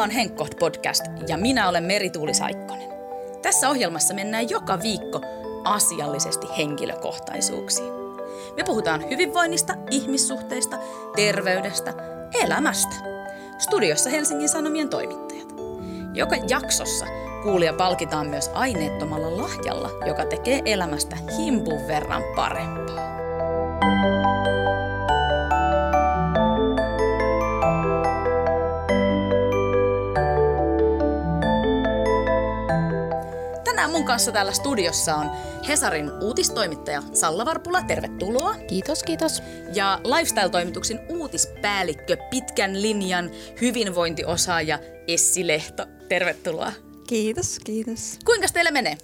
Tämä on Henkkoht podcast ja minä olen Merituuli Saikkonen. Tässä ohjelmassa mennään joka viikko asiallisesti henkilökohtaisuuksiin. Me puhutaan hyvinvoinnista, ihmissuhteista, terveydestä, elämästä. Studiossa Helsingin Sanomien toimittajat. Joka jaksossa kuulija palkitaan myös aineettomalla lahjalla, joka tekee elämästä himpun verran parempaa. Tänään mun kanssa täällä studiossa on Hesarin uutistoimittaja Salla Varpula, tervetuloa. Kiitos, kiitos. Ja Lifestyle-toimituksen uutispäällikkö, pitkän linjan hyvinvointiosaaja Essi Lehto, tervetuloa. Kiitos, kiitos. Kuinka teille menee?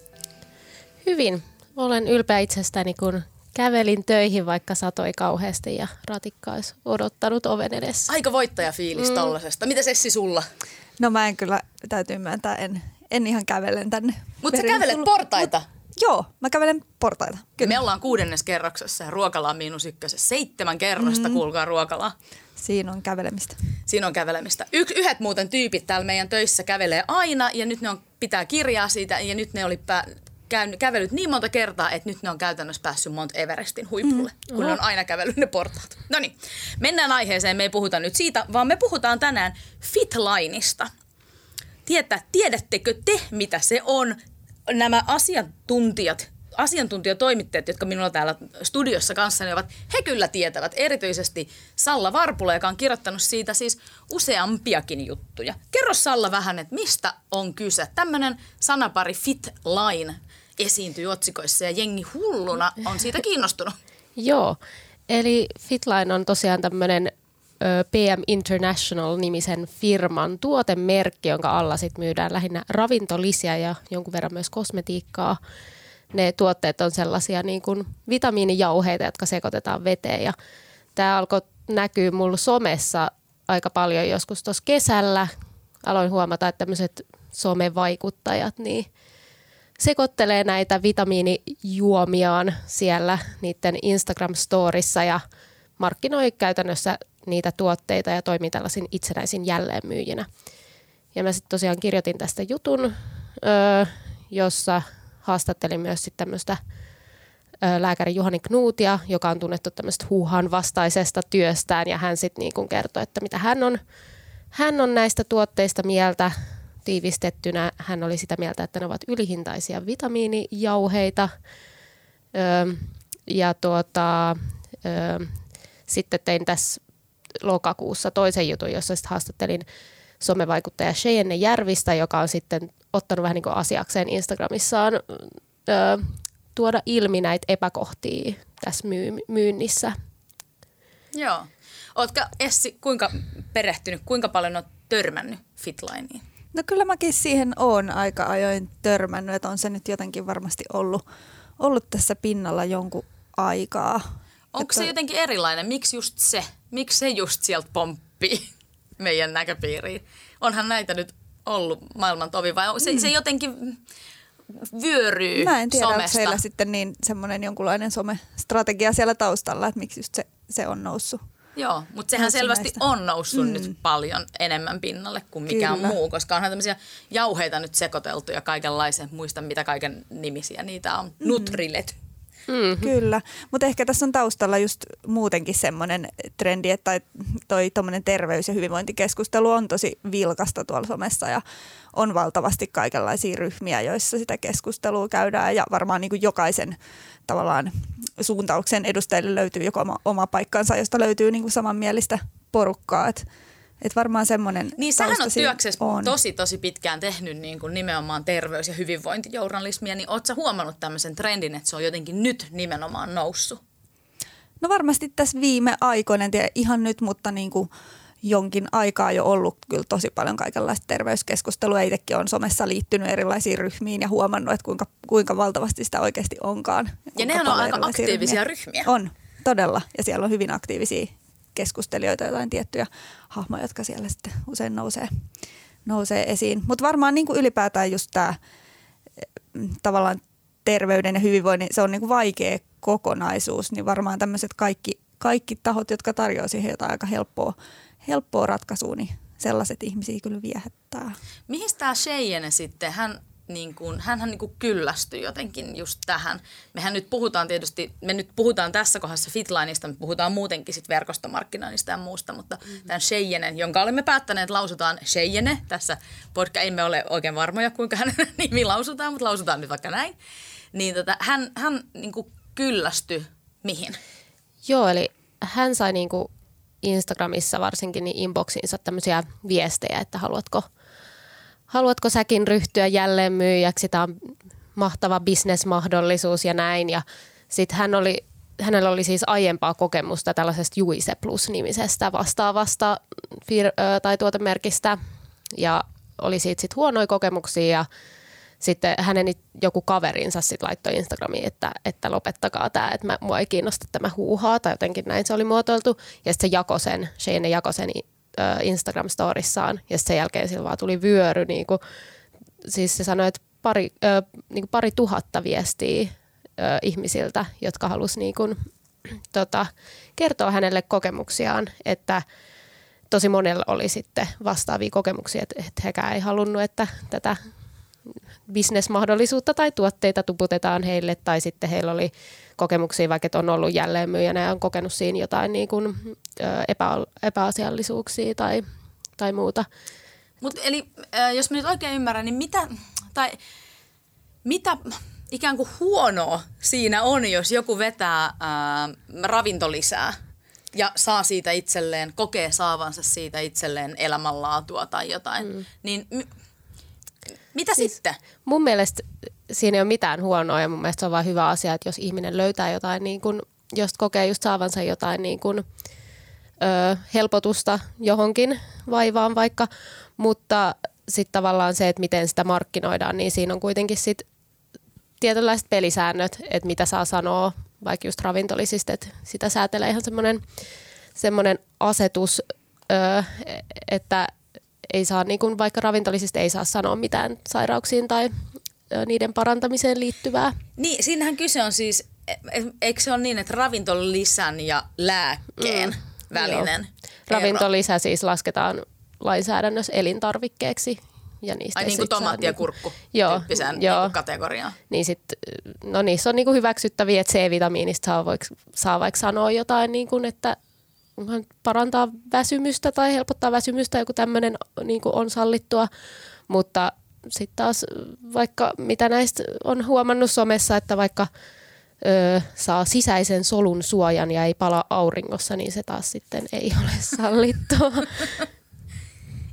Hyvin. Olen ylpeä itsestäni, kun kävelin töihin, vaikka satoi kauheasti ja ratikka olisi odottanut oven edessä. Aika voittajafiilis mm. tollasesta. Mitä Essi sulla? No mä en kyllä, täytyy myöntää, en, en ihan kävelen tänne. Mutta sä kävelet portaita. Mut, joo, mä kävelen portaita. Kyllä. Me ollaan kuudennes kerroksessa ja ruokala on miinus ykkösessä. Seitsemän kerrosta, mm. kuulkaa ruokalaa. Siinä on kävelemistä. Siinä on kävelemistä. Y- yhdet muuten tyypit täällä meidän töissä kävelee aina ja nyt ne on, pitää kirjaa siitä ja nyt ne oli pää, käynyt, kävellyt niin monta kertaa, että nyt ne on käytännössä päässyt Mount Everestin huipulle, mm. kun ne on aina kävellyt ne portaat. No niin, mennään aiheeseen. Me ei puhuta nyt siitä, vaan me puhutaan tänään Fitlineista. Tietä, tiedättekö te, mitä se on? Nämä asiantuntijat, asiantuntijatoimittajat, jotka minulla täällä studiossa kanssani ovat, he kyllä tietävät. Erityisesti Salla Varpula, joka on kirjoittanut siitä siis useampiakin juttuja. Kerro Salla vähän, että mistä on kyse. Tämmöinen sanapari fit line esiintyy otsikoissa ja jengi hulluna on siitä kiinnostunut. Joo, eli Fitline on tosiaan tämmöinen PM International-nimisen firman tuotemerkki, jonka alla sit myydään lähinnä ravintolisia ja jonkun verran myös kosmetiikkaa. Ne tuotteet on sellaisia niin kuin vitamiinijauheita, jotka sekoitetaan veteen ja tämä alkoi näkyä mulla somessa aika paljon joskus tuossa kesällä. Aloin huomata, että tämmöiset somevaikuttajat niin sekoittelee näitä vitamiinijuomiaan siellä niiden Instagram-storissa ja markkinoi käytännössä niitä tuotteita ja toimii tällaisin itsenäisin jälleenmyyjinä. Ja mä sitten tosiaan kirjoitin tästä jutun, öö, jossa haastattelin myös sitten tämmöistä lääkäri Juhani Knuutia, joka on tunnettu tämmöistä huuhan vastaisesta työstään ja hän sitten niin kertoi, että mitä hän on, hän on näistä tuotteista mieltä tiivistettynä. Hän oli sitä mieltä, että ne ovat ylihintaisia vitamiinijauheita öö, ja tuota, öö, sitten tein tässä lokakuussa toisen jutun, jossa sitten haastattelin somevaikuttaja Cheyenne Järvistä, joka on sitten ottanut vähän niin kuin asiakseen Instagramissaan ö, tuoda ilmi näitä epäkohtia tässä myy- myynnissä. Joo. Oletko Essi kuinka perehtynyt, kuinka paljon olet törmännyt Fitlineen? No kyllä mäkin siihen on aika ajoin törmännyt, että on se nyt jotenkin varmasti ollut, ollut tässä pinnalla jonkun aikaa. Onko että... se jotenkin erilainen? Miksi just se? Miksi se just sieltä pomppii meidän näköpiiriin? Onhan näitä nyt ollut maailman tovi vai se, mm. se jotenkin vyöryy Mä en tiedä, somesta. onko siellä sitten niin semmoinen jonkunlainen somestrategia siellä taustalla, että miksi just se, se on noussut. Joo, mutta sehän selvästi näistä. on noussut mm. nyt paljon enemmän pinnalle kuin mikään Kyllä. muu, koska onhan tämmöisiä jauheita nyt sekoiteltu ja kaikenlaisia, muista mitä kaiken nimisiä niitä on, mm. Nutrilety Mm-hmm. Kyllä, mutta ehkä tässä on taustalla just muutenkin semmoinen trendi, että toi terveys- ja hyvinvointikeskustelu on tosi vilkasta tuolla somessa ja on valtavasti kaikenlaisia ryhmiä, joissa sitä keskustelua käydään ja varmaan niin kuin jokaisen tavallaan suuntauksen edustajille löytyy joko oma, oma paikkansa, josta löytyy niin kuin samanmielistä porukkaa, että et varmaan semmoinen Niin sähän on työksessä on. tosi tosi pitkään tehnyt niin kuin nimenomaan terveys- ja hyvinvointijournalismia, niin ootko huomannut tämmöisen trendin, että se on jotenkin nyt nimenomaan noussut? No varmasti tässä viime aikoina, en tiedä ihan nyt, mutta niin kuin jonkin aikaa jo ollut kyllä tosi paljon kaikenlaista terveyskeskustelua. Itsekin on somessa liittynyt erilaisiin ryhmiin ja huomannut, että kuinka, kuinka valtavasti sitä oikeasti onkaan. Ja nehän on aika aktiivisia ryhmiä. ryhmiä. On, todella. Ja siellä on hyvin aktiivisia keskustelijoita, jotain tiettyjä hahmoja, jotka siellä sitten usein nousee, nousee esiin. Mutta varmaan niin kuin ylipäätään just tämä mm, tavallaan terveyden ja hyvinvoinnin, se on niin kuin vaikea kokonaisuus, niin varmaan tämmöiset kaikki, kaikki tahot, jotka tarjoavat siihen jotain aika helppoa, helppoa ratkaisua, niin sellaiset ihmisiä kyllä viehättää. Mihin tämä Cheyenne sitten, hän niin kuin, hänhän niin kuin kyllästyi jotenkin just tähän. Mehän nyt puhutaan tietysti, me nyt puhutaan tässä kohdassa Fitlineista, me puhutaan muutenkin sit verkostomarkkinoinnista ja muusta, mutta mm-hmm. tämän Cheyenne, jonka olemme päättäneet, lausutaan Cheyenne tässä podcast, emme ole oikein varmoja kuinka hänen nimi lausutaan, mutta lausutaan nyt vaikka näin. Niin tota, hän, hän niin kuin kyllästyi mihin? Joo, eli hän sai niin kuin Instagramissa varsinkin niin inboxiinsa tämmöisiä viestejä, että haluatko, haluatko säkin ryhtyä jälleen myyjäksi, tämä on mahtava bisnesmahdollisuus ja näin. Ja sitten hän oli, hänellä oli siis aiempaa kokemusta tällaisesta Juise Plus-nimisestä vastaavasta fir- tai tuotemerkistä ja oli siitä sitten huonoja kokemuksia ja sitten hänen joku kaverinsa sitten laittoi Instagramiin, että, että lopettakaa tämä, että mä, mua ei kiinnosta tämä huuhaa tai jotenkin näin se oli muotoiltu. Ja sitten se jakoi sen, Shane jakoi sen Instagram-storissaan ja sen jälkeen sillä vaan tuli vyöry. Niin kuin, siis se sanoi, että pari, niin kuin pari tuhatta viestiä äh, ihmisiltä, jotka halusivat niin kuin, tota, kertoa hänelle kokemuksiaan, että tosi monella oli sitten vastaavia kokemuksia, että, että hekään ei halunnut, että tätä bisnesmahdollisuutta tai tuotteita tuputetaan heille tai sitten heillä oli kokemuksia, vaikka on ollut jälleenmyyjänä ja on kokenut siinä jotain niin kuin, epä, epäasiallisuuksia tai, tai muuta. Mut eli jos mä nyt oikein ymmärrän, niin mitä, tai mitä ikään kuin huonoa siinä on, jos joku vetää ää, ravintolisää ja saa siitä itselleen, kokee saavansa siitä itselleen elämänlaatua tai jotain, mm. niin mitä siis sitten? Mun mielestä siinä ei ole mitään huonoa ja mun mielestä se on vain hyvä asia, että jos ihminen löytää jotain, niin kun, jos kokee just saavansa jotain niin kun, ö, helpotusta johonkin vaivaan vaikka, mutta sitten tavallaan se, että miten sitä markkinoidaan, niin siinä on kuitenkin sitten tietynlaiset pelisäännöt, että mitä saa sanoa vaikka just ravintolisista, että sitä säätelee ihan semmoinen semmoinen asetus, ö, että ei saa, niin kuin vaikka ravintolisista ei saa sanoa mitään sairauksiin tai niiden parantamiseen liittyvää. Niin, siinähän kyse on siis, e, e, eikö se ole niin, että ravintolisän ja lääkkeen mm, välinen joo. Ravintolisä siis lasketaan lainsäädännössä elintarvikkeeksi. Ja niistä Ai niin kuin tomaatti ja niinku- kurkku joo, tyyppisen joo. Niin kategoriaan. Niin sit, no niissä on niin kuin hyväksyttäviä, että C-vitamiinista saa, voiko, saa vaikka sanoa jotain, niin kuin, että parantaa väsymystä tai helpottaa väsymystä, joku tämmöinen niin on sallittua, mutta sitten taas vaikka mitä näistä on huomannut somessa, että vaikka ö, saa sisäisen solun suojan ja ei pala auringossa, niin se taas sitten ei ole sallittua.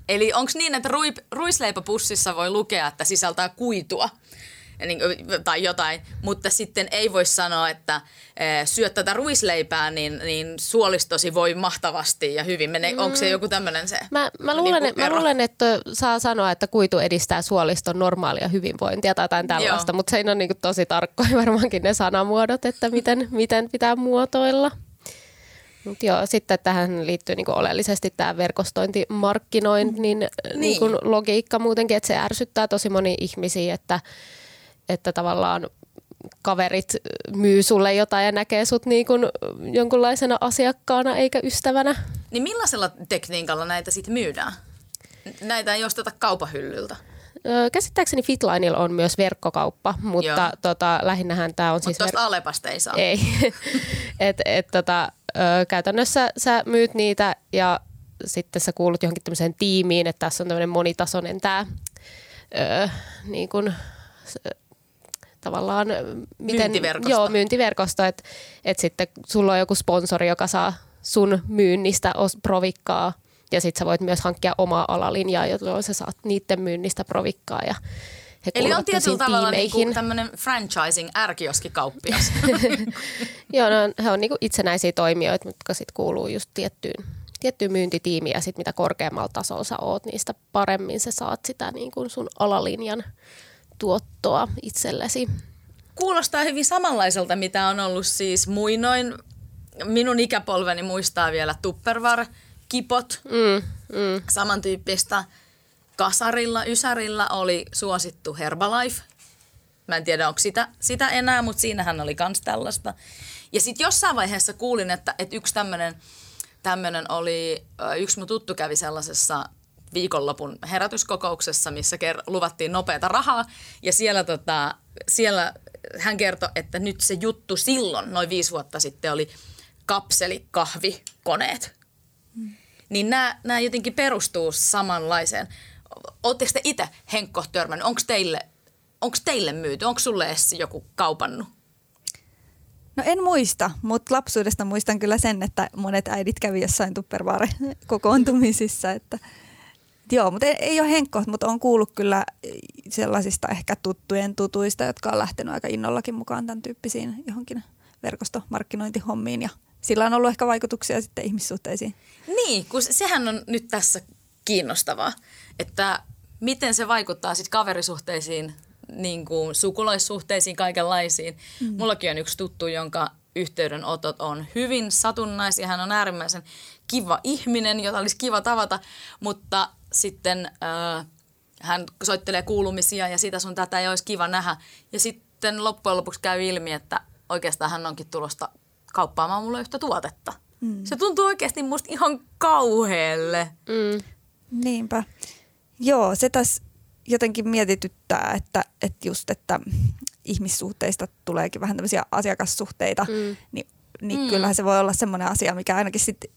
Eli onko niin, että ruisleipäpussissa voi lukea, että sisältää kuitua? Niin, tai jotain, mutta sitten ei voi sanoa, että e, syöt tätä ruisleipää, niin, niin suolistosi voi mahtavasti ja hyvin. Mene, mm. Onko se joku tämmöinen se mä, mä, luulen, niin mä luulen, että saa sanoa, että kuitu edistää suoliston normaalia hyvinvointia tai jotain tällaista, Joo. mutta se on niin kuin tosi tarkkoja varmaankin ne sanamuodot, että miten, miten pitää muotoilla. Mut joo, sitten tähän liittyy niinku oleellisesti tämä verkostointimarkkinoinnin niin. niinku logiikka muutenkin, että se ärsyttää tosi moni ihmisiä, että että tavallaan kaverit myy sulle jotain ja näkee sut niin kuin jonkunlaisena asiakkaana eikä ystävänä. Niin millaisella tekniikalla näitä sitten myydään? Näitä ei osteta kaupahyllyltä. Käsittääkseni Fitlineilla on myös verkkokauppa, mutta tota, lähinnähän tämä on Mut siis... Mutta ver... Alepasta ei saa. Ei. et, et, tota, ö, käytännössä sä myyt niitä ja sitten sä kuulut johonkin tämmöiseen tiimiin, että tässä on tämmöinen monitasoinen tämä niin kun, tavallaan... Miten, myyntiverkosto. Joo, myyntiverkosto, että et sitten sulla on joku sponsori, joka saa sun myynnistä provikkaa ja sitten sä voit myös hankkia omaa alalinjaa, jolloin sä saat niiden myynnistä provikkaa ja he Eli on tietyllä tavalla niinku tämmöinen franchising ärkioskikauppias. Joo, no, he on niinku itsenäisiä toimijoita, jotka sitten kuuluu just tiettyyn, tiettyyn myyntitiimiin ja sitten mitä korkeammalla tasolla sä oot, niin sitä paremmin sä saat sitä niin kuin sun alalinjan tuottoa itsellesi. Kuulostaa hyvin samanlaiselta, mitä on ollut siis muinoin. Minun ikäpolveni muistaa vielä Tupperware-kipot, mm, mm. samantyyppistä. Kasarilla, Ysärillä oli suosittu Herbalife. Mä en tiedä, onko sitä, sitä enää, mutta siinähän oli kans tällaista. Ja sitten jossain vaiheessa kuulin, että, että yksi tämmöinen tämmönen oli, yksi mun tuttu kävi sellaisessa viikonlopun herätyskokouksessa, missä ker- luvattiin nopeata rahaa. Ja siellä, tota, siellä hän kertoi, että nyt se juttu silloin, noin viisi vuotta sitten, oli kapselikahvikoneet. Mm. Niin nämä, nämä jotenkin perustuu samanlaiseen. Oletteko te itse, Henkko, törmännyt? Onko teille, onko teille myyty? Onko sulle Essi joku kaupannut? No en muista, mutta lapsuudesta muistan kyllä sen, että monet äidit kävi jossain tupperware-kokoontumisissa. Että, joo, mutta ei, ei ole henkko, mutta on kuullut kyllä sellaisista ehkä tuttujen tutuista, jotka on lähtenyt aika innollakin mukaan tämän tyyppisiin johonkin verkostomarkkinointihommiin ja sillä on ollut ehkä vaikutuksia sitten ihmissuhteisiin. Niin, kun sehän on nyt tässä kiinnostavaa, että miten se vaikuttaa sitten kaverisuhteisiin, niin kuin sukulaissuhteisiin, kaikenlaisiin. Mm. Mullakin on yksi tuttu, jonka yhteydenotot on hyvin satunnaisia. Hän on äärimmäisen kiva ihminen, jota olisi kiva tavata, mutta sitten äh, hän soittelee kuulumisia ja sitä sun tätä ei olisi kiva nähdä. Ja sitten loppujen lopuksi käy ilmi, että oikeastaan hän onkin tulosta kauppaamaan mulle yhtä tuotetta. Mm. Se tuntuu oikeasti musta ihan kauhealle. Mm. Niinpä. Joo, se tässä jotenkin mietityttää, että, että just, että ihmissuhteista tuleekin vähän tämmöisiä asiakassuhteita, mm. niin, niin mm. kyllähän se voi olla semmoinen asia, mikä ainakin sitten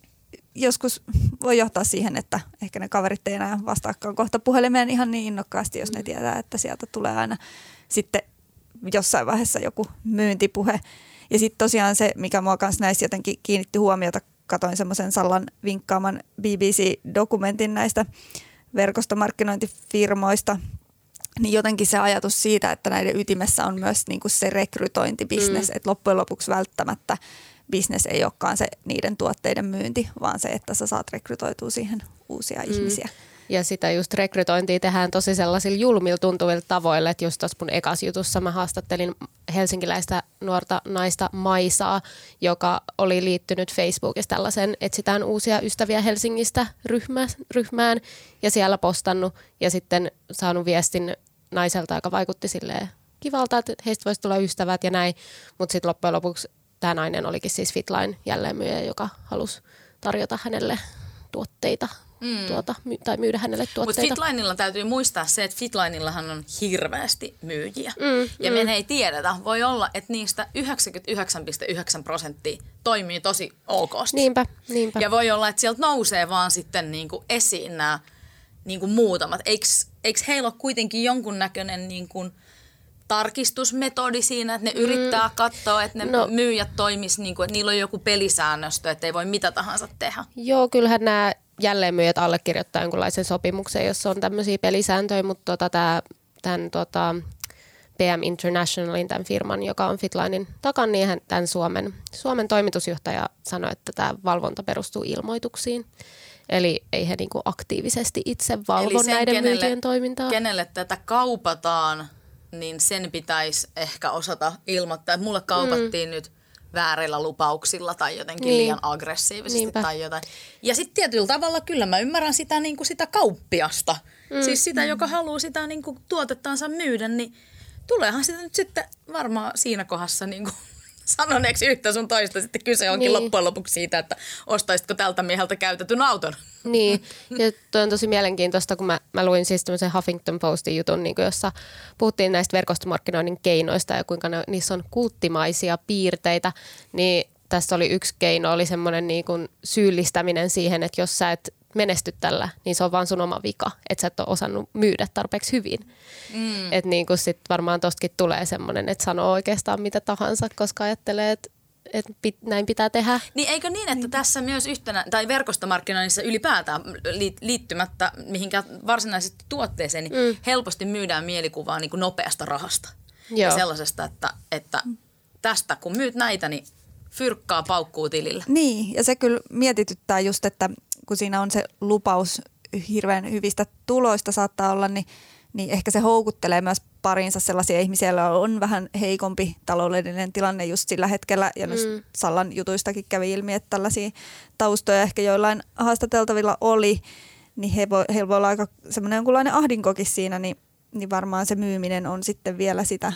joskus voi johtaa siihen, että ehkä ne kaverit ei enää vastaakaan kohta puhelimeen ihan niin innokkaasti, jos ne mm. tietää, että sieltä tulee aina sitten jossain vaiheessa joku myyntipuhe. Ja sitten tosiaan se, mikä mua kanssa näissä jotenkin kiinnitti huomiota, katoin semmoisen Sallan vinkkaaman BBC-dokumentin näistä verkostomarkkinointifirmoista, niin jotenkin se ajatus siitä, että näiden ytimessä on myös niin kuin se rekrytointibisnes, mm. että loppujen lopuksi välttämättä bisnes ei olekaan se niiden tuotteiden myynti, vaan se, että sä saat rekrytoitua siihen uusia mm. ihmisiä. Ja sitä just rekrytointia tehdään tosi sellaisilla julmilla tuntuvilla tavoilla, että just tuossa mun ekas jutussa mä haastattelin helsinkiläistä nuorta naista Maisaa, joka oli liittynyt Facebookissa tällaisen etsitään uusia ystäviä Helsingistä ryhmään ja siellä postannut ja sitten saanut viestin naiselta, joka vaikutti silleen kivalta, että heistä voisi tulla ystävät ja näin, mutta sitten loppujen lopuksi tämä nainen olikin siis Fitline jälleenmyyjä, joka halusi tarjota hänelle tuotteita mm. tuota, my, tai myydä hänelle tuotteita. Mutta Fitlineilla täytyy muistaa se, että Fitlineillahan on hirveästi myyjiä. Mm, ja mm. me ei tiedetä. Voi olla, että niistä 99,9 prosenttia toimii tosi okosti. Niinpä, niinpä. Ja voi olla, että sieltä nousee vaan sitten niinku esiin nämä niinku muutamat. Eikö, eikö heillä ole kuitenkin jonkunnäköinen... Niinku, tarkistusmetodi siinä, että ne mm. yrittää katsoa, että ne no, myyjät toimis niin kuin, että niillä on joku pelisäännöstö, että ei voi mitä tahansa tehdä. Joo, kyllähän nämä jälleenmyyjät allekirjoittaa jonkunlaisen sopimuksen, jossa on tämmöisiä pelisääntöjä, mutta tota, tämä, tämän tota, PM Internationalin, tämän firman, joka on Fitlinein takan, niin hän, tämän Suomen, Suomen toimitusjohtaja sanoi, että tämä valvonta perustuu ilmoituksiin. Eli ei he niinku aktiivisesti itse valvo sen, näiden kenelle, myyjien toimintaa. Kenelle tätä kaupataan, niin sen pitäisi ehkä osata ilmoittaa. Mulle kaupattiin mm. nyt väärillä lupauksilla tai jotenkin niin. liian aggressiivisesti Niinpä. tai jotain. Ja sitten tietyllä tavalla kyllä mä ymmärrän sitä, niin kuin sitä kauppiasta. Mm. Siis sitä, mm. joka haluaa sitä niin kuin tuotettansa myydä, niin tuleehan sitä nyt sitten varmaan siinä kohdassa niin kuin sanoneeksi yhtä sun toista. Sitten kyse onkin niin. loppujen lopuksi siitä, että ostaisitko tältä mieheltä käytetyn auton. Niin, ja toi on tosi mielenkiintoista, kun mä, mä luin siis tämmöisen Huffington Postin jutun, niin jossa puhuttiin näistä verkostomarkkinoinnin keinoista ja kuinka ne, niissä on kulttimaisia piirteitä, niin tässä oli yksi keino, oli semmoinen niin kuin syyllistäminen siihen, että jos sä et menesty tällä, niin se on vaan sun oma vika, että sä et ole osannut myydä tarpeeksi hyvin. Mm. Että niin kuin sit varmaan tostakin tulee semmoinen, että sanoo oikeastaan mitä tahansa, koska ajattelee, että että pit, näin pitää tehdä. Niin eikö niin, että niin. tässä myös yhtenä, tai verkostomarkkinoinnissa ylipäätään liittymättä mihinkään varsinaisesti tuotteeseen, niin mm. helposti myydään mielikuvaa niin kuin nopeasta rahasta. Joo. Ja sellaisesta, että, että tästä kun myyt näitä, niin fyrkkaa paukkuu tilille. Niin, ja se kyllä mietityttää just, että kun siinä on se lupaus hirveän hyvistä tuloista saattaa olla, niin, niin ehkä se houkuttelee myös parinsa sellaisia ihmisiä, joilla on vähän heikompi taloudellinen tilanne just sillä hetkellä. Ja mm. Sallan jutuistakin kävi ilmi, että tällaisia taustoja ehkä joillain haastateltavilla oli, niin he voi, heillä voi olla aika semmoinen jonkunlainen ahdinkokin siinä, niin, niin varmaan se myyminen on sitten vielä sitä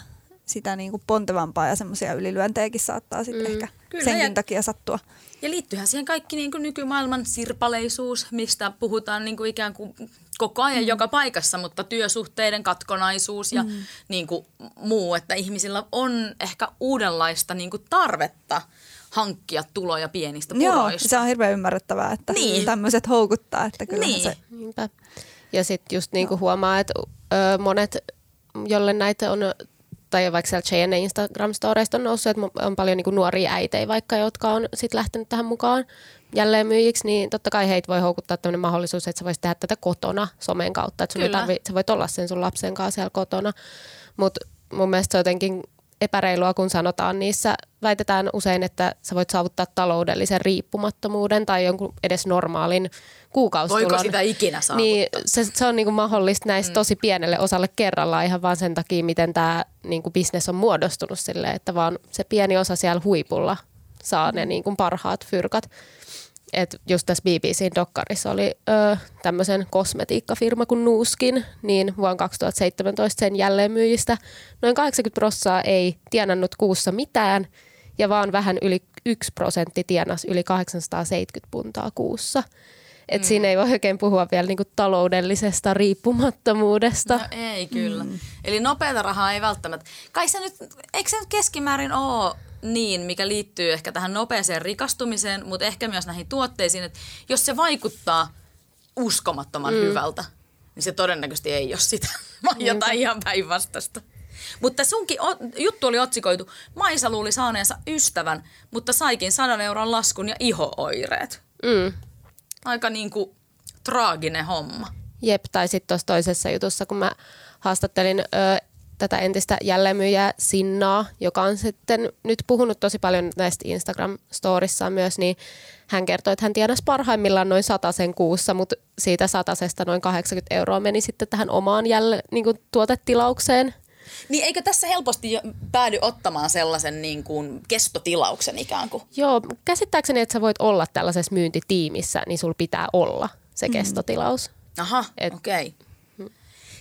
sitä niin kuin pontevampaa ja semmoisia ylilyöntejäkin saattaa sitten mm, ehkä kyllä, senkin ja, takia sattua. Ja liittyyhän siihen kaikki niin kuin nykymaailman sirpaleisuus, mistä puhutaan niin kuin ikään kuin koko ajan mm. joka paikassa, mutta työsuhteiden katkonaisuus ja mm. niin kuin muu, että ihmisillä on ehkä uudenlaista niin kuin tarvetta hankkia tuloja pienistä puroista. Joo, se on hirveän ymmärrettävää, että niin. tämmöiset houkuttaa. Että kyllä niin. se... Niinpä. Ja sitten just niin kuin huomaa, että ö, monet, jolle näitä on tai vaikka siellä Cheyenne Instagram-storeista on noussut, että on paljon niin nuoria äitejä vaikka, jotka on sitten lähtenyt tähän mukaan jälleen myyjiksi, niin totta kai heitä voi houkuttaa tämmöinen mahdollisuus, että sä voisit tehdä tätä kotona somen kautta. Että sun tarvi, sä voit olla sen sun lapsen kanssa siellä kotona. Mutta mun mielestä se jotenkin epäreilua, kun sanotaan niissä, väitetään usein, että sä voit saavuttaa taloudellisen riippumattomuuden tai jonkun edes normaalin kuukausitulon. Voiko sitä ikinä saavuttaa? Niin, se, se on niinku mahdollista näistä mm. tosi pienelle osalle kerrallaan ihan vaan sen takia, miten tämä niinku bisnes on muodostunut silleen, että vaan se pieni osa siellä huipulla saa mm. ne niinku parhaat fyrkat että just tässä BBC-dokkarissa oli ö, tämmöisen kosmetiikkafirma kuin Nuuskin, niin vuonna 2017 sen jälleenmyyjistä noin 80 prosenttia ei tienannut kuussa mitään ja vaan vähän yli 1 prosentti tienas yli 870 puntaa kuussa. Et mm. siinä ei voi oikein puhua vielä niinku taloudellisesta riippumattomuudesta. No ei kyllä. Mm. Eli nopeata rahaa ei välttämättä. Kai se nyt, eikö se nyt keskimäärin ole niin, mikä liittyy ehkä tähän nopeeseen rikastumiseen, mutta ehkä myös näihin tuotteisiin, että jos se vaikuttaa uskomattoman mm. hyvältä, niin se todennäköisesti ei ole sitä, vaan jotain ihan päinvastaista. Mutta sunkin juttu oli otsikoitu, Maisa luuli saaneensa ystävän, mutta saikin sadan euron laskun ja ihooireet. Mm. Aika niin kuin traaginen homma. Jep, tai sitten tuossa toisessa jutussa, kun mä haastattelin ö, tätä entistä jälleenmyyjää Sinnaa, joka on sitten nyt puhunut tosi paljon näistä Instagram-storissaan myös, niin hän kertoi, että hän tienasi parhaimmillaan noin sen kuussa, mutta siitä satasesta noin 80 euroa meni sitten tähän omaan jälle, niin kuin tuotetilaukseen. Niin eikö tässä helposti päädy ottamaan sellaisen niin kuin kestotilauksen ikään kuin? Joo, käsittääkseni, että sä voit olla tällaisessa myyntitiimissä, niin sul pitää olla se mm. kestotilaus. Aha, okei. Okay.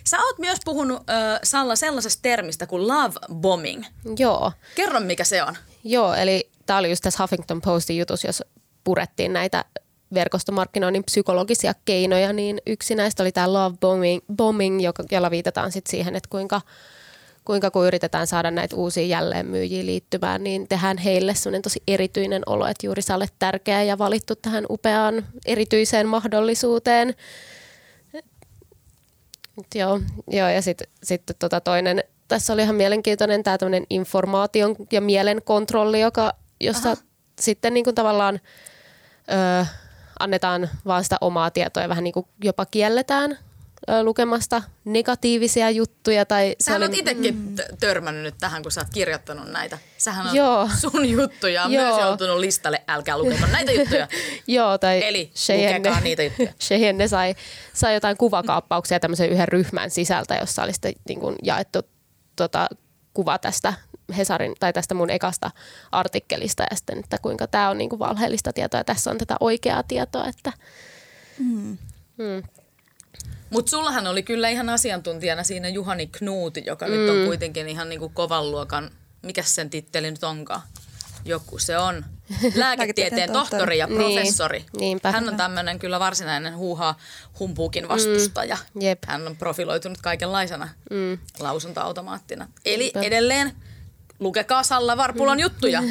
Sä oot myös puhunut äh, Salla sellaisesta termistä kuin love bombing. Joo. Kerro mikä se on. Joo, eli tämä oli just tässä Huffington Postin jutus, jos purettiin näitä verkostomarkkinoinnin psykologisia keinoja, niin yksi näistä oli tämä love bombing, bombing joka, jolla viitataan sitten siihen, että kuinka, kuinka kun yritetään saada näitä uusia jälleenmyyjiä liittymään, niin tehdään heille sellainen tosi erityinen olo, että juuri sä olet tärkeä ja valittu tähän upeaan erityiseen mahdollisuuteen. Joo, joo ja sitten sit tota toinen, tässä oli ihan mielenkiintoinen tämä informaation ja mielen kontrolli, joka, jossa Aha. sitten niin kuin tavallaan ö, annetaan vaan sitä omaa tietoa ja vähän niin kuin jopa kielletään lukemasta negatiivisia juttuja. Tai Sä olet oli... itsekin mm. törmännyt nyt tähän, kun sä oot kirjoittanut näitä. Sähän on Joo. sun juttuja on myös joutunut listalle, älkää lukeko näitä juttuja. Joo, tai Eli lukekaa niitä juttuja. Cheyenne sai, sai jotain kuvakaappauksia tämmöisen yhden ryhmän sisältä, jossa oli sitten niin kuin jaettu tota, kuva tästä Hesarin tai tästä mun ekasta artikkelista ja sitten, että kuinka tämä on niin kuin valheellista tietoa ja tässä on tätä oikeaa tietoa. Että, mm. Mm. Mutta sullahan oli kyllä ihan asiantuntijana siinä Juhani Knuuti, joka mm. nyt on mm. kuitenkin ihan niinku kovan luokan, mikä sen titteli nyt onkaan? Joku se on. Lääketieteen tohtori ja niin, professori. Niin, Hän on tämmöinen kyllä varsinainen huuha humpuukin vastustaja. Mm, jep. Hän on profiloitunut kaikenlaisena mm. lausuntoautomaattina. Eli Niinpä. edelleen lukekaa Salla Varpulan mm. juttuja.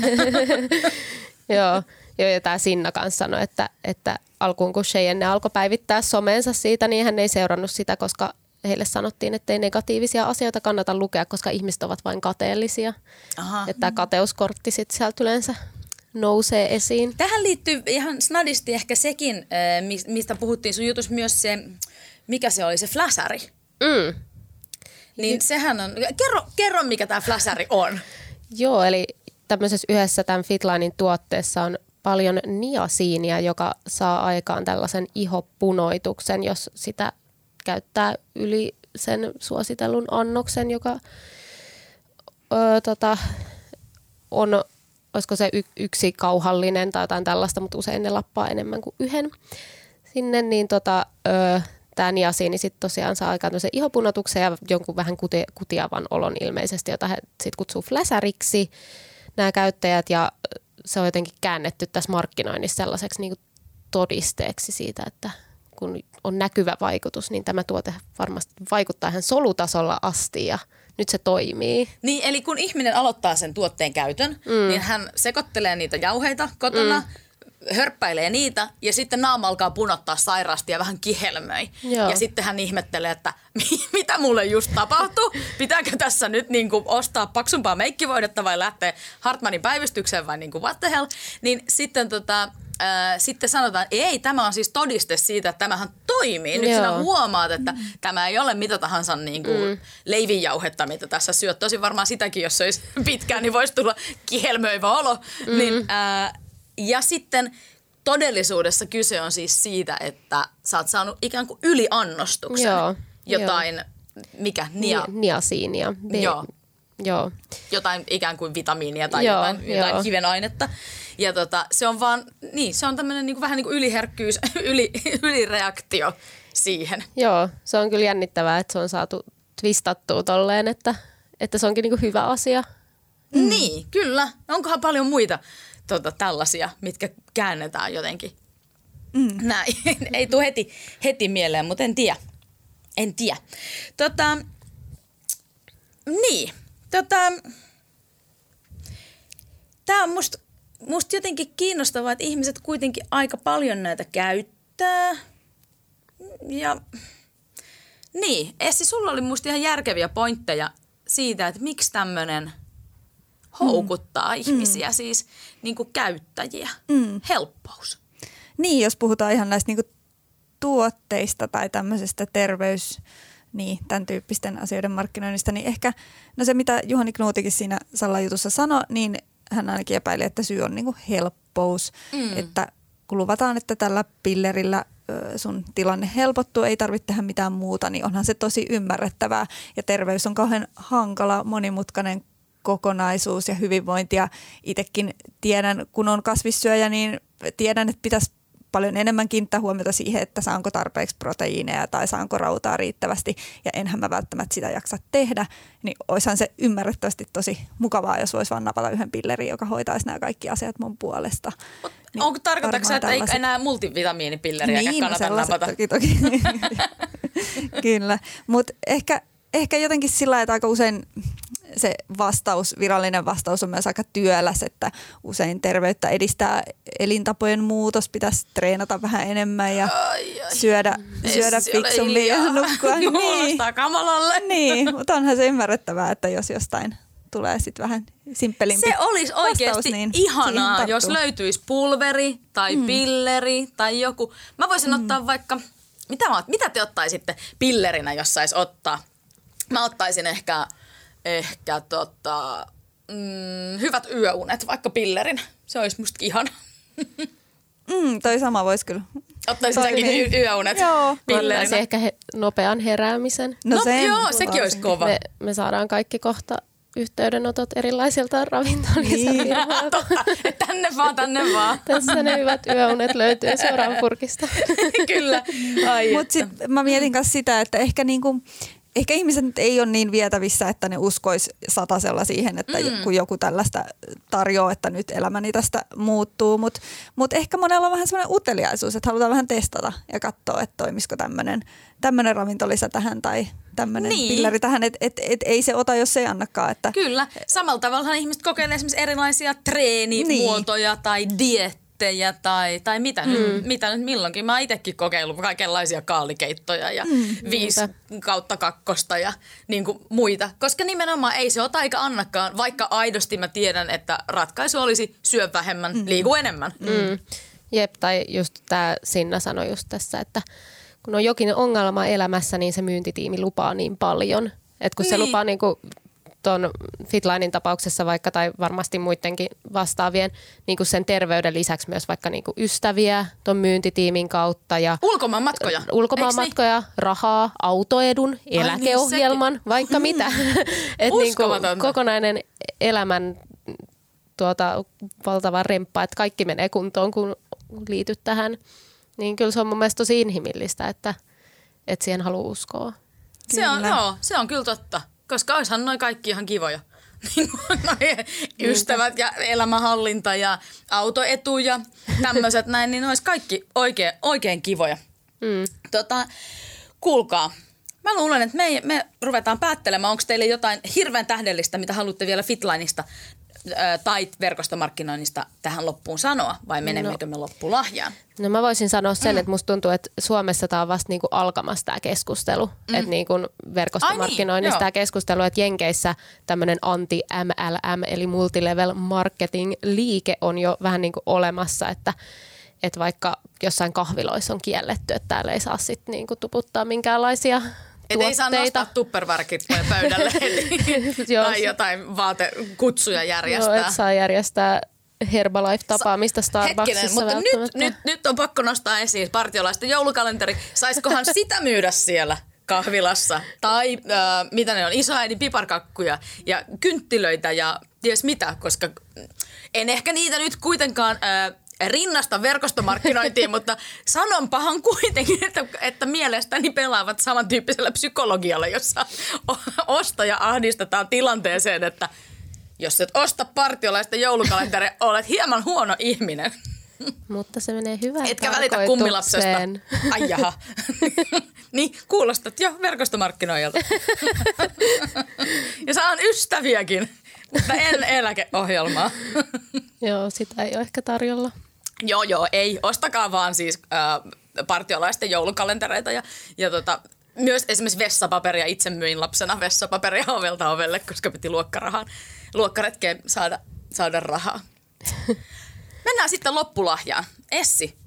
Joo. Joo, ja tämä Sinna kanssa sanoi, että, että alkuun kun Cheyenne alkoi päivittää someensa siitä, niin hän ei seurannut sitä, koska heille sanottiin, että ei negatiivisia asioita kannata lukea, koska ihmiset ovat vain kateellisia. Aha. Että tämä kateuskortti sitten sieltä yleensä nousee esiin. Tähän liittyy ihan snadisti ehkä sekin, äh, mistä puhuttiin sun jutus myös se, mikä se oli, se flasari. Mm. Niin sehän on, kerro, kerro mikä tämä flasari on. Joo, eli tämmöisessä yhdessä tämän Fitlinein tuotteessa on paljon niasiinia, joka saa aikaan tällaisen ihopunoituksen, jos sitä käyttää yli sen suositellun annoksen, joka öö, tota, on, olisiko se y- yksi kauhallinen tai jotain tällaista, mutta usein ne lappaa enemmän kuin yhden sinne, niin tota, öö, tämä niasiini sitten tosiaan saa aikaan ihopunotuksen ja jonkun vähän kuti, kutiavan olon ilmeisesti, jota he sitten kutsuu fläsäriksi nämä käyttäjät ja se on jotenkin käännetty tässä markkinoinnissa sellaiseksi niin kuin todisteeksi siitä, että kun on näkyvä vaikutus, niin tämä tuote varmasti vaikuttaa ihan solutasolla asti ja nyt se toimii. Niin, eli kun ihminen aloittaa sen tuotteen käytön, mm. niin hän sekoittelee niitä jauheita kotona, mm. Hörppäilee niitä ja sitten naama alkaa punottaa sairaasti ja vähän kihelmöi. Joo. Ja sitten hän ihmettelee, että mitä mulle just tapahtui? Pitääkö tässä nyt niin kuin ostaa paksumpaa meikkivoidetta vai lähteä Hartmanin päivystykseen vai niin kuin what the hell? Niin sitten tota, Äh, sitten sanotaan, että ei, tämä on siis todiste siitä, että tämähän toimii. Nyt Joo. sinä huomaat, että mm. tämä ei ole mitä tahansa niin kuin mm. leivinjauhetta, mitä tässä syöt. Tosi varmaan sitäkin, jos söisi pitkään, niin voisi tulla kihelmöivä olo. Mm. Niin, äh, ja sitten todellisuudessa kyse on siis siitä, että sä oot saanut ikään kuin yliannostuksen. Joo, jotain, mikä, nia, Ni- niasiinia. B- Joo. Joo. jotain ikään kuin vitamiinia tai Joo, jotain, jotain joo. hivenainetta. Ja tota, se on vaan, niin, se on tämmöinen niin kuin, vähän niin kuin yliherkkyys, yli, ylireaktio siihen. Joo, se on kyllä jännittävää, että se on saatu twistattua tolleen, että, että se onkin niinku hyvä asia. Mm. Niin, kyllä. Onkohan paljon muita tota, tällaisia, mitkä käännetään jotenkin? Mm. Näin. Ei tule heti, heti mieleen, mutta en tiedä. En tiedä. Tota, niin, tota, tämä on musta must jotenkin kiinnostavaa, että ihmiset kuitenkin aika paljon näitä käyttää. Ja niin, Essi, sulla oli musta ihan järkeviä pointteja siitä, että miksi tämmöinen houkuttaa mm. ihmisiä, siis niin kuin käyttäjiä. Mm. Helppous. Niin, jos puhutaan ihan näistä niinku tuotteista tai tämmöisestä terveys, niin, tämän tyyppisten asioiden markkinoinnista, niin ehkä, no se mitä Juhani Knuutikin siinä Salla-jutussa sanoi, niin hän ainakin epäili, että syy on niinku helppous, mm. että kun luvataan, että tällä pillerillä sun tilanne helpottuu, ei tarvitse tehdä mitään muuta, niin onhan se tosi ymmärrettävää. Ja terveys on kauhean hankala, monimutkainen kokonaisuus ja hyvinvointi. Ja itsekin tiedän, kun on kasvissyöjä, niin tiedän, että pitäisi paljon enemmän kiinnittää huomiota siihen, että saanko tarpeeksi proteiineja tai saanko rautaa riittävästi ja enhän mä välttämättä sitä jaksa tehdä, niin oishan se ymmärrettävästi tosi mukavaa, jos voisi vaan napata yhden pillerin, joka hoitaisi nämä kaikki asiat mun puolesta. Niin Onko tarkoitatko että ei enää multivitamiinipilleriä niin, kannata napata? Toki, toki. Kyllä, mutta ehkä, ehkä jotenkin sillä että aika usein se vastaus, virallinen vastaus on myös aika työläs, että usein terveyttä edistää elintapojen muutos, pitäisi treenata vähän enemmän ja Ai, ai. syödä, syödä fiksummin ja nukkua. niin, kamalalle. niin, mutta onhan se ymmärrettävää, että jos jostain tulee sitten vähän simppelimpi Se olisi oikeasti vastaus, niin ihanaa, jos löytyisi pulveri tai mm. pilleri tai joku. Mä voisin mm. ottaa vaikka, mitä, mä, mitä te ottaisitte pillerinä, jos sais ottaa? Mä ottaisin ehkä, ehkä tota, mm, hyvät yöunet vaikka pillerinä. Se olisi musta ihana. Mm, toi sama voisi kyllä. Ottaisin Toi säkin niin. y- yöunet Joo. pillerinä. Ottaisi ehkä he, nopean heräämisen. No, sen joo, sekin olisi kova. Me, me saadaan kaikki kohta yhteydenotot erilaisilta ravintolisäfirmoilta. Totta, tänne vaan, tänne vaan. Tässä ne hyvät yöunet löytyy suoraan purkista. Kyllä. Ai Mutta sitten mä mietin myös sitä, että ehkä, niinku, ehkä ihmiset nyt ei ole niin vietävissä, että ne uskois satasella siihen, että mm. kun joku tällaista tarjoaa, että nyt elämäni tästä muuttuu. Mutta mut ehkä monella on vähän semmoinen uteliaisuus, että halutaan vähän testata ja katsoa, että toimisiko tämmöinen ravintolisä tähän tai tämmöinen Niin. pilleri tähän. Että et, et, ei se ota, jos ei annakaan. Että, Kyllä. Samalla tavalla ihmiset kokeilee esimerkiksi erilaisia treenimuotoja niin. tai diettejä tai, tai mitä, mm. nyt, mitä nyt milloinkin. Mä oon itsekin kokeillut kaikenlaisia kaalikeittoja ja mm. viisi kautta kakkosta ja niin kuin muita. Koska nimenomaan ei se ota eikä annakaan, vaikka aidosti mä tiedän, että ratkaisu olisi syö vähemmän, mm. liiku enemmän. Mm. Jep, tai just tämä Sinna sanoi just tässä, että kun on jokin ongelma elämässä, niin se myyntitiimi lupaa niin paljon. Että kun niin. se lupaa niin kuin tuon Fitlinein tapauksessa vaikka tai varmasti muidenkin vastaavien niin kuin sen terveyden lisäksi myös vaikka niin kuin ystäviä tuon myyntitiimin kautta ja Ulkomaan matkoja. ulkomaan niin? matkoja, rahaa, autoedun, niin, eläkeohjelman, sekin. vaikka mitä. Et niin kuin kokonainen elämän tuota, valtava remppa, että kaikki menee kuntoon, kun liityt tähän. Niin kyllä se on mun mielestä tosi inhimillistä, että, että siihen haluaa uskoa. Se on, joo, se on kyllä totta. Koska olisihan noin kaikki ihan kivoja. Niin ystävät ja elämänhallinta ja autoetu ja tämmöiset näin, niin olisi kaikki oikein, oikein kivoja. Mm. Tota, kuulkaa, mä luulen, että me, me ruvetaan päättelemään, onko teille jotain hirveän tähdellistä, mitä haluatte vielä Fitlineista tai verkostomarkkinoinnista tähän loppuun sanoa vai menemmekö no. me loppulahjaan? No mä voisin sanoa sen, mm. että musta tuntuu, että Suomessa tämä on vasta niinku alkamassa tämä keskustelu. Mm. Että niinku verkostomarkkinoinnista niin, tämä keskustelu, että Jenkeissä tämmöinen anti-MLM eli multilevel marketing liike on jo vähän niinku olemassa, että että vaikka jossain kahviloissa on kielletty, että täällä ei saa sitten niinku tuputtaa minkäänlaisia et ei saa nostaa tuppervarkit pöydälle tai jotain vaatekutsuja järjestää. Joo, et saa järjestää Herbalife-tapaamista Starbucksissa Hetkinen, mutta nyt, nyt, nyt on pakko nostaa esiin partiolaisten joulukalenteri. Saisikohan sitä myydä siellä? kahvilassa. Tai äh, mitä ne on, isoäidin piparkakkuja ja kynttilöitä ja ties mitä, koska en ehkä niitä nyt kuitenkaan äh, rinnasta verkostomarkkinointiin, mutta sanonpahan kuitenkin, että, että mielestäni pelaavat samantyyppisellä psykologialla, jossa ostaja ahdistetaan tilanteeseen, että jos et osta partiolaista joulukalenteria, olet hieman huono ihminen. Mutta se menee hyvään Etkä välitä kummilapsesta. Ai jaha. niin, kuulostat jo verkostomarkkinoijalta. ja saan ystäviäkin, mutta en eläkeohjelmaa. Joo, sitä ei ole ehkä tarjolla. Joo, joo, ei. Ostakaa vaan siis äh, partiolaisten joulukalentereita ja, ja tota, myös esimerkiksi vessapaperia. Itse myin lapsena vessapaperia ovelta ovelle, koska piti luokkarahaan, luokkaretkeen saada, saada rahaa. Mennään sitten loppulahjaan. Essi,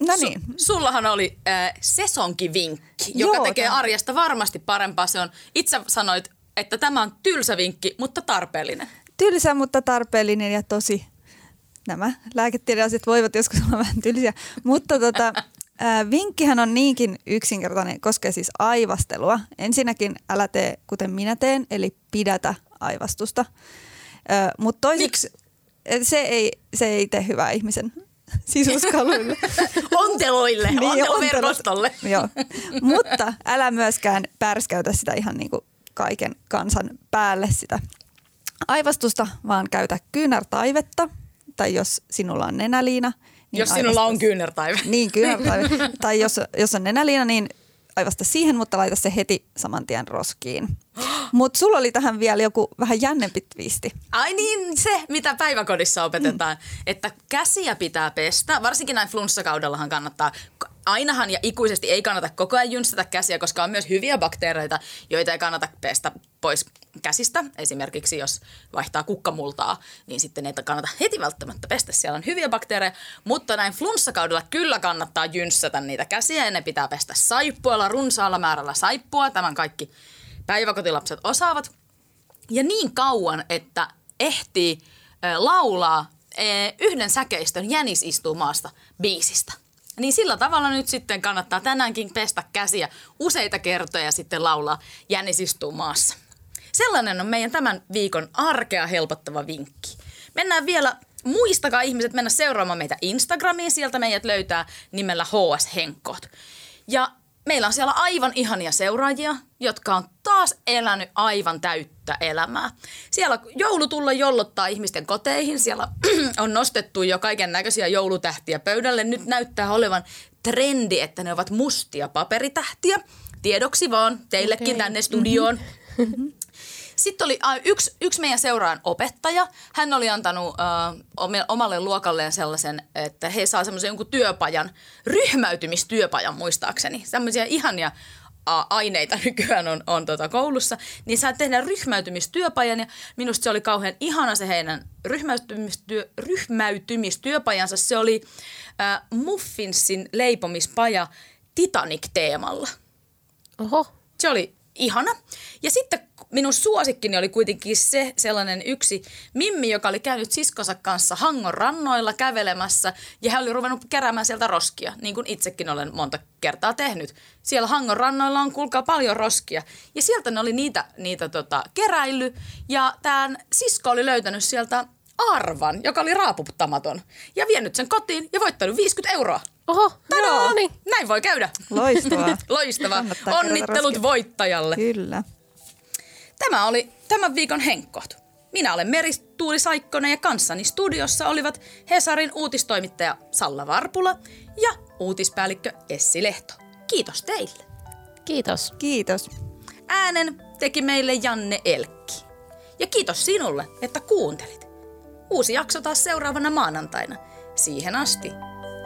No niin. Su- sullahan oli äh, sesonkivinkki, joka Joo, tekee tämän. arjesta varmasti parempaa. Se on, itse sanoit, että tämä on tylsä vinkki, mutta tarpeellinen. Tylsä, mutta tarpeellinen ja tosi nämä lääketiedeasiat voivat joskus olla vähän tylsiä. Mutta tota, vinkkihän on niinkin yksinkertainen, koskee siis aivastelua. Ensinnäkin älä tee kuten minä teen, eli pidätä aivastusta. Mutta toiseksi se ei, se ei tee hyvää ihmisen sisuskaluille. Onteloille, niin, onteluverkostolle. Joo. Mutta älä myöskään pärskäytä sitä ihan niin kuin kaiken kansan päälle sitä aivastusta, vaan käytä kyynärtaivetta – tai jos sinulla on nenäliina. Niin jos sinulla on kyynärtaive. Niin, kyynärtaive. tai jos, jos on nenäliina, niin aivasta siihen, mutta laita se heti saman tien roskiin. Mutta sulla oli tähän vielä joku vähän jännempi twisti. Ai niin, se mitä päiväkodissa opetetaan, mm. että käsiä pitää pestä. Varsinkin näin flunssakaudellahan kannattaa ainahan ja ikuisesti ei kannata koko ajan jynsätä käsiä, koska on myös hyviä bakteereita, joita ei kannata pestä pois käsistä. Esimerkiksi jos vaihtaa kukkamultaa, niin sitten ei kannata heti välttämättä pestä. Siellä on hyviä bakteereja, mutta näin flunssakaudella kyllä kannattaa jynssätä niitä käsiä ja ne pitää pestä saippualla, runsaalla määrällä saippua. Tämän kaikki päiväkotilapset osaavat. Ja niin kauan, että ehtii laulaa yhden säkeistön Jänis istuu maasta biisistä. Niin sillä tavalla nyt sitten kannattaa tänäänkin pestä käsiä useita kertoja sitten laulaa Jänis istuu maassa. Sellainen on meidän tämän viikon arkea helpottava vinkki. Mennään vielä, muistakaa ihmiset mennä seuraamaan meitä Instagramiin, sieltä meidät löytää nimellä HS Henkot. Ja meillä on siellä aivan ihania seuraajia, jotka on taas elänyt aivan täyttä elämää. Siellä joulutulla jollottaa ihmisten koteihin, siellä on nostettu jo kaiken näköisiä joulutähtiä pöydälle. Nyt näyttää olevan trendi, että ne ovat mustia paperitähtiä. Tiedoksi vaan teillekin okay. tänne studioon. Mm-hmm. Sitten oli äh, yksi, yksi meidän seuraan opettaja. Hän oli antanut äh, omalle luokalleen sellaisen, että he saa semmoisen jonkun työpajan, ryhmäytymistyöpajan muistaakseni. Sellaisia ihania aineita nykyään on, on tota koulussa, niin saa tehdä ryhmäytymistyöpajan ja minusta se oli kauhean ihana se heidän ryhmäytymistyö, ryhmäytymistyöpajansa. Se oli äh, Muffinsin leipomispaja Titanic-teemalla. Oho. Se oli ihana. Ja sitten minun suosikkini oli kuitenkin se sellainen yksi Mimmi, joka oli käynyt siskonsa kanssa Hangon rannoilla kävelemässä ja hän oli ruvennut keräämään sieltä roskia, niin kuin itsekin olen monta kertaa tehnyt. Siellä Hangon rannoilla on kuulkaa paljon roskia ja sieltä ne oli niitä, niitä tota, keräily ja tämän sisko oli löytänyt sieltä arvan, joka oli raaputtamaton ja vienyt sen kotiin ja voittanut 50 euroa. Oho, Tadaa! Niin. Näin voi käydä. Loistavaa. Loistavaa. Onnittelut voittajalle. Kyllä. Tämä oli tämän viikon Henkkot. Minä olen Meristuuli Saikkonen ja kanssani studiossa olivat Hesarin uutistoimittaja Salla Varpula ja uutispäällikkö Essi Lehto. kiitos teille. Kiitos. Kiitos. Äänen teki meille Janne Elkki. Ja kiitos sinulle, että kuuntelit. Uusi jakso taas seuraavana maanantaina. Siihen asti,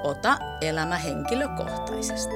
ota elämä henkilökohtaisesti.